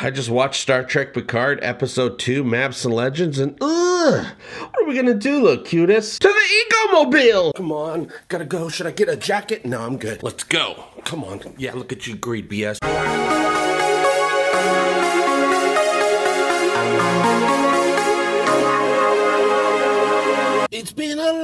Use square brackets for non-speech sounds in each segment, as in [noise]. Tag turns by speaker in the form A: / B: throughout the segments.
A: I just watched Star Trek Picard Episode 2 Maps and Legends and ugh, what are we gonna do, look cutest? To the Ego Mobile! Come on, gotta go. Should I get a jacket? No, I'm good. Let's go. Come on. Yeah, look at you, greed BS.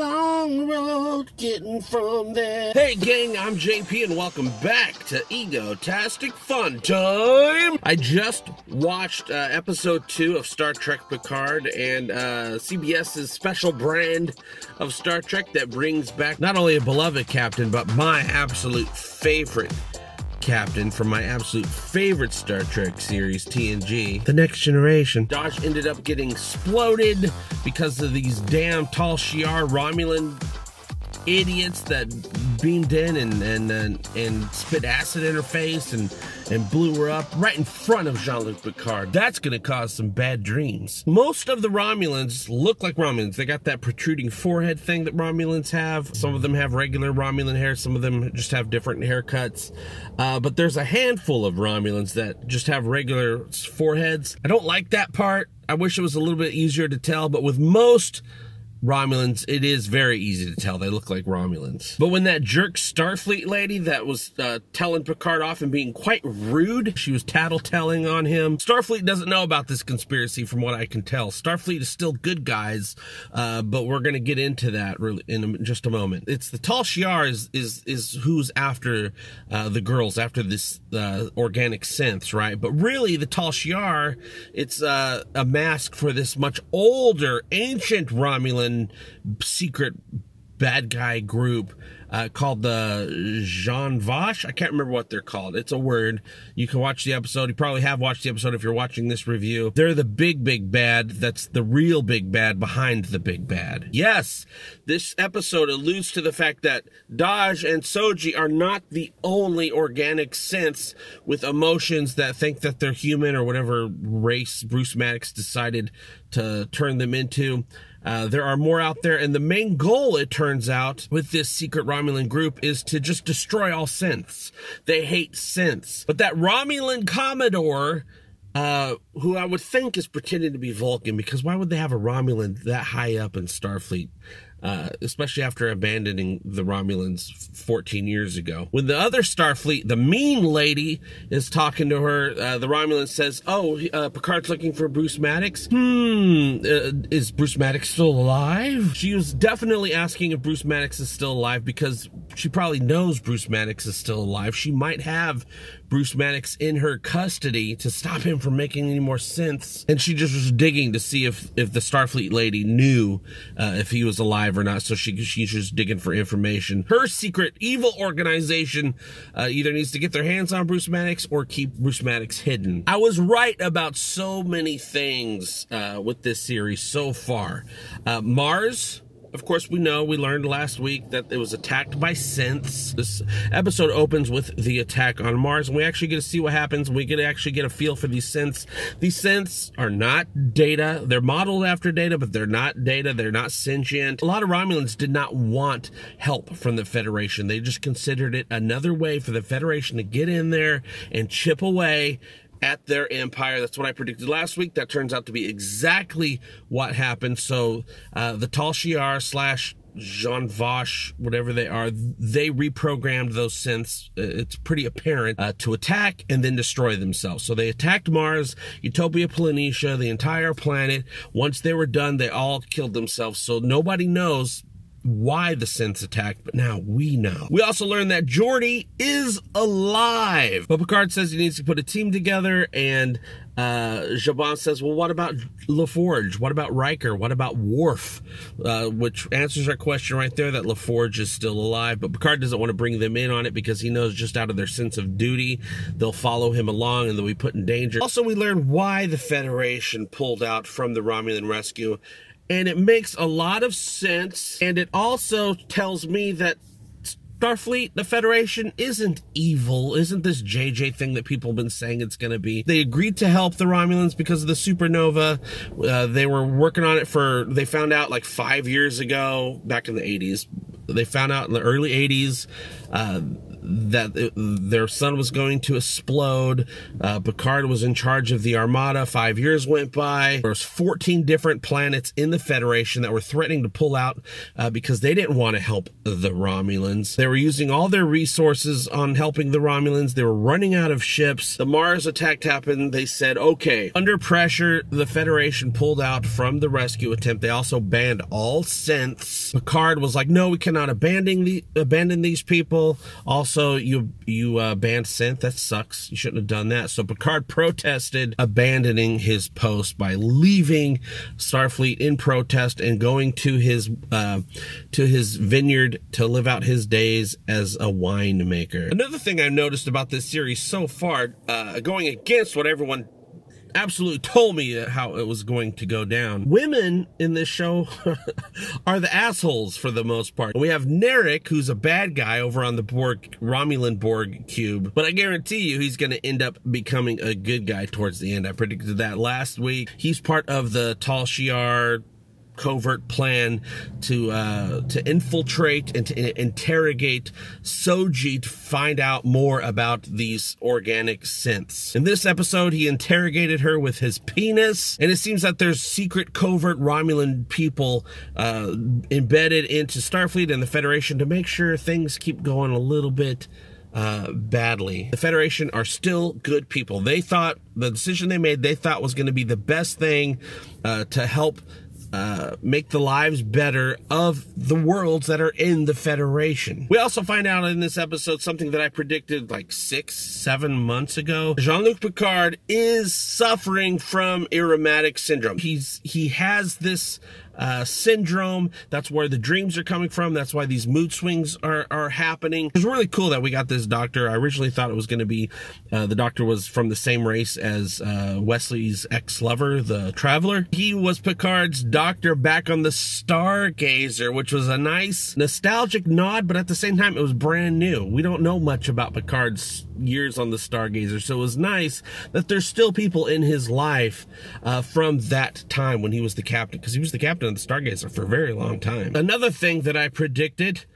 A: Long road getting from there. Hey, gang, I'm JP, and welcome back to Egotastic Fun Time. I just watched uh, episode two of Star Trek Picard and uh, CBS's special brand of Star Trek that brings back not only a beloved captain, but my absolute favorite captain from my absolute favorite Star Trek series, TNG, The Next Generation. Dahj ended up getting exploded because of these damn Tal Shiar Romulan idiots that beamed in and and and, and spit acid in her face and and blew her up right in front of Jean-Luc Picard. That's going to cause some bad dreams. Most of the Romulans look like Romulans. They got that protruding forehead thing that Romulans have. Some of them have regular Romulan hair. Some of them just have different haircuts. Uh, but there's a handful of Romulans that just have regular foreheads. I don't like that part. I wish it was a little bit easier to tell, but with most Romulans, it is very easy to tell. They look like Romulans. But when that jerk Starfleet lady that was uh, telling Picard off and being quite rude, she was tattletelling on him. Starfleet doesn't know about this conspiracy from what I can tell. Starfleet is still good guys, uh, but we're going to get into that really in just a moment. It's the Tal Shiar is, is, is who's after uh, the girls, after this uh, organic synths, right? But really, the Tal Shiar, it's uh, a mask for this much older, ancient Romulan secret bad guy group uh, called the Zhat Vash. I can't remember what they're called. It's a word. You can watch the episode. You probably have watched the episode if you're watching this review. They're the big, big bad. That's the real big bad behind the big bad. Yes, this episode alludes to the fact that Dahj and Soji are not the only organic synths with emotions that think that they're human or whatever race Bruce Maddox decided to turn them into. Uh, there are more out there, and the main goal, it turns out, with this secret Romulan group is to just destroy all synths. They hate synths. But that Romulan Commodore, uh, who I would think is pretending to be Vulcan, because why would they have a Romulan that high up in Starfleet? Uh, especially after abandoning the Romulans 14 years ago. When the other Starfleet, the mean lady, is talking to her, uh, the Romulan says, Oh, uh, Picard's looking for Bruce Maddox. Hmm, uh, is Bruce Maddox still alive? She was definitely asking if Bruce Maddox is still alive because she probably knows Bruce Maddox is still alive. She might have Bruce Maddox in her custody to stop him from making any more sense. And she just was digging to see if, if the Starfleet lady knew uh, if he was alive or not. So she she's just digging for information. Her secret evil organization uh, either needs to get their hands on Bruce Maddox or keep Bruce Maddox hidden. I was right about so many things uh, with this series so far. Uh, Mars of course, we know we learned last week that it was attacked by synths. This episode opens with the attack on Mars, and we actually get to see what happens. We get to actually get a feel for these synths. These synths are not data. They're modeled after data, but they're not data. They're not sentient. A lot of Romulans did not want help from the Federation. They just considered it another way for the Federation to get in there and chip away at their empire. That's what I predicted last week. That turns out to be exactly what happened. So uh, the Tal Shiar slash Zhat Vash, whatever they are, they reprogrammed those synths. Uh, it's pretty apparent uh, to attack and then destroy themselves. So they attacked Mars, Utopia Planitia, the entire planet. Once they were done, they all killed themselves. So nobody knows why the synths attacked, but now we know. We also learned that Geordi is alive. But Picard says he needs to put a team together, and uh, Zhaban says, well, what about LaForge? What about Riker? What about Worf? Uh, which answers our question right there that LaForge is still alive, but Picard doesn't want to bring them in on it because he knows just out of their sense of duty, they'll follow him along and they'll be put in danger. Also, we learn why the Federation pulled out from the Romulan rescue and it makes a lot of sense. And it also tells me that Starfleet, the Federation, isn't evil, isn't this JJ thing that people have been saying it's going to be. They agreed to help the Romulans because of the supernova. Uh, they were working on it for, they found out like five years ago, back in the 80s. They found out in the early 80s. Uh, that it, their sun was going to explode. Uh, Picard was in charge of the Armada. Five years went by. There was 14 different planets in the Federation that were threatening to pull out uh, because they didn't want to help the Romulans. They were using all their resources on helping the Romulans. They were running out of ships. The Mars attack happened. They said, okay, under pressure, the Federation pulled out from the rescue attempt. They also banned all synths. Picard was like, no, we cannot abandon the abandon these people. Also, you you uh, banned synth. That sucks. You shouldn't have done that. So Picard protested abandoning his post by leaving Starfleet in protest and going to his uh, to his vineyard to live out his days as a winemaker. Another thing I've noticed about this series so far, uh, going against what everyone absolutely told me how it was going to go down. Women in this show [laughs] are the assholes for the most part. We have Narek, who's a bad guy over on the Borg, Romulan Borg cube, but I guarantee you he's going to end up becoming a good guy towards the end. I predicted that last week. He's part of the Tal Shiar covert plan to uh, to infiltrate and to interrogate Soji to find out more about these organic synths. In this episode, he interrogated her with his penis, and it seems that there's secret covert Romulan people uh, embedded into Starfleet and the Federation to make sure things keep going a little bit uh, badly. The Federation are still good people. They thought the decision they made, they thought was going to be the best thing uh, to help uh, make the lives better of the worlds that are in the Federation. We also find out in this episode something that I predicted like six, seven months ago. Jean-Luc Picard is suffering from Irumodic syndrome. He's he has this uh, syndrome. That's where the dreams are coming from. That's why these mood swings are, are happening. It's really cool that we got this doctor. I originally thought it was going to be uh, the doctor was from the same race as uh, Wesley's ex lover, the traveler. He was Picard's doctor back on the Stargazer, which was a nice nostalgic nod, but at the same time, it was brand new. We don't know much about Picard's years on the Stargazer, so it was nice that there's still people in his life uh, from that time when he was the captain, because he was the captain of the Stargazer for a very long time. Another thing that I predicted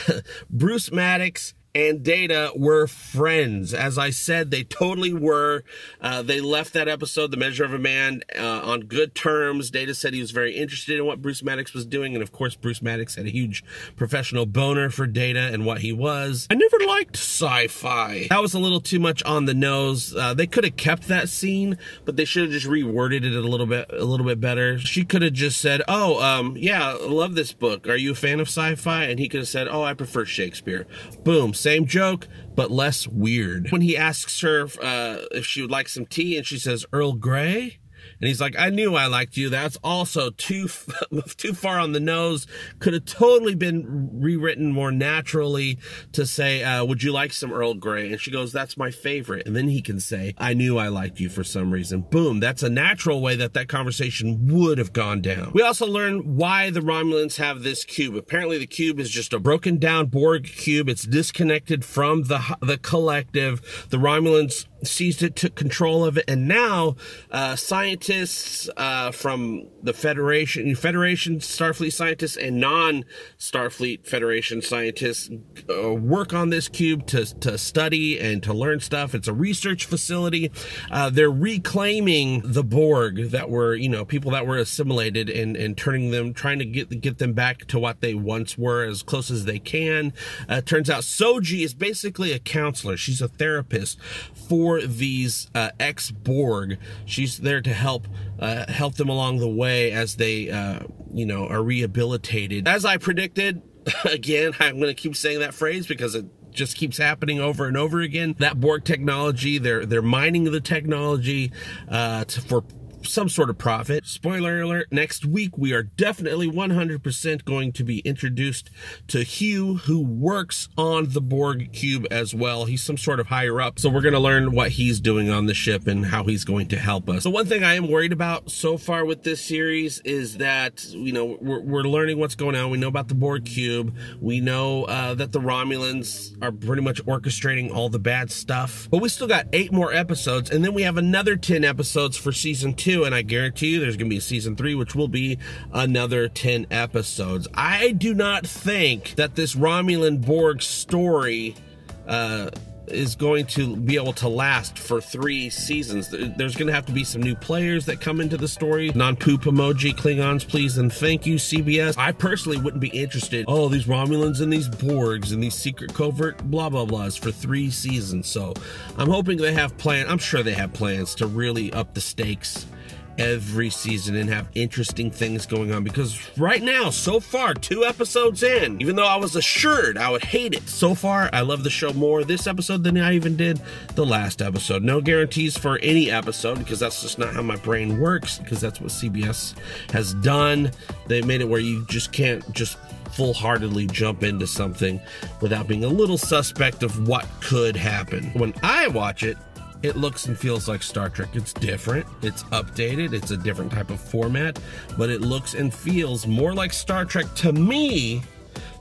A: [laughs] Bruce Maddox and Data were friends. As I said, they totally were. Uh, they left that episode, The Measure of a Man, uh, on good terms. Data said he was very interested in what Bruce Maddox was doing. And of course, Bruce Maddox had a huge professional boner for Data and what he was. I never liked sci fi. That was a little too much on the nose. Uh, they could have kept that scene, but they should have just reworded it a little bit, a little bit better. She could have just said, Oh, um, yeah, love this book. Are you a fan of sci fi? And he could have said, Oh, I prefer Shakespeare. Boom same joke, but less weird. When he asks her uh, if she would like some tea and she says Earl Grey, and he's like, I knew I liked you. That's also too [laughs] too far on the nose. Could have totally been rewritten more naturally to say, uh, "Would you like some Earl Grey? And she goes, "That's my favorite." And then he can say, "I knew I liked you for some reason." Boom. That's a natural way that that conversation would have gone down. We also learn why the Romulans have this cube. Apparently, the cube is just a broken down Borg cube. It's disconnected from the the collective. The Romulans seized it, took control of it, and now uh, scientists uh, from the Federation, Federation Starfleet scientists, and non-Starfleet Federation scientists uh, work on this cube to to study and to learn stuff. It's a research facility. Uh, they're reclaiming the Borg that were, you know, people that were assimilated and and turning them, trying to get get them back to what they once were, as close as they can. Uh, turns out Soji is basically a counselor. She's a therapist for these uh, ex Borg. She's there to help uh, help them along the way as they, uh, you know, are rehabilitated. As I predicted, [laughs] again, I'm going to keep saying that phrase because it just keeps happening over and over again. That Borg technology, they're they're mining the technology uh, to, for some sort of profit. Spoiler alert, next week we are definitely 100% going to be introduced to Hugh, who works on the Borg cube as well. He's some sort of higher up. So we're going to learn what he's doing on the ship and how he's going to help us. So one thing I am worried about so far with this series is that, you know, we're, we're learning what's going on. We know about the Borg cube. We know uh, that the Romulans are pretty much orchestrating all the bad stuff. But we still got eight more episodes, and then we have another 10 episodes for season two two, and I guarantee you there's going to be season three, which will be another 10 episodes. I do not think that this Romulan Borg story uh, is going to be able to last for three seasons. There's going to have to be some new players that come into the story. Non poop emoji, Klingons, please, and thank you, CBS. I personally wouldn't be interested. Oh, these Romulans and these Borgs and these secret covert blah blah blahs for three seasons. So I'm hoping they have plans. I'm sure they have plans to really up the stakes every season and have interesting things going on because right now, so far, two episodes in, even though I was assured I would hate it, so far I love the show more this episode than I even did the last episode. No guarantees for any episode because that's just not how my brain works because that's what CBS has done. They made it where you just can't just full heartedly jump into something without being a little suspect of what could happen. When I watch it, it looks and feels like Star Trek. It's different, it's updated, it's a different type of format, but it looks and feels more like Star Trek to me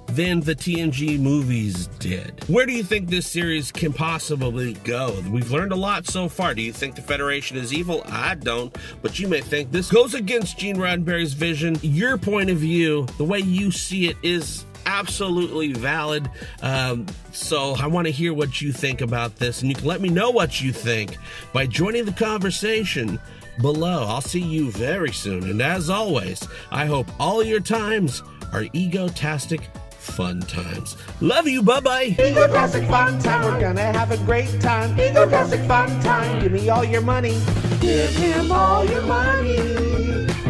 A: than the TNG movies did. Where do you think this series can possibly go? We've learned a lot so far. Do you think the Federation is evil? I don't, but you may think this goes against Gene Roddenberry's vision. Your point of view, the way you see it, is absolutely valid. Um, so I want to hear what you think about this, and you can let me know what you think by joining the conversation below. I'll see you very soon. And as always, I hope all your times are egotastic fun times. Love you. Bye bye.
B: Egotastic fun time. We're gonna have a great time. Egotastic fun time. Give me all your money. Give him all your money.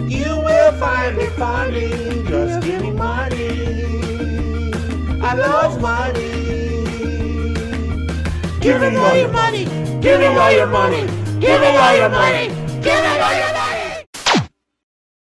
B: You will find it funny. Just give me money. I love money. Give me all your money. Give me all your money. Give me all your money. Give me all your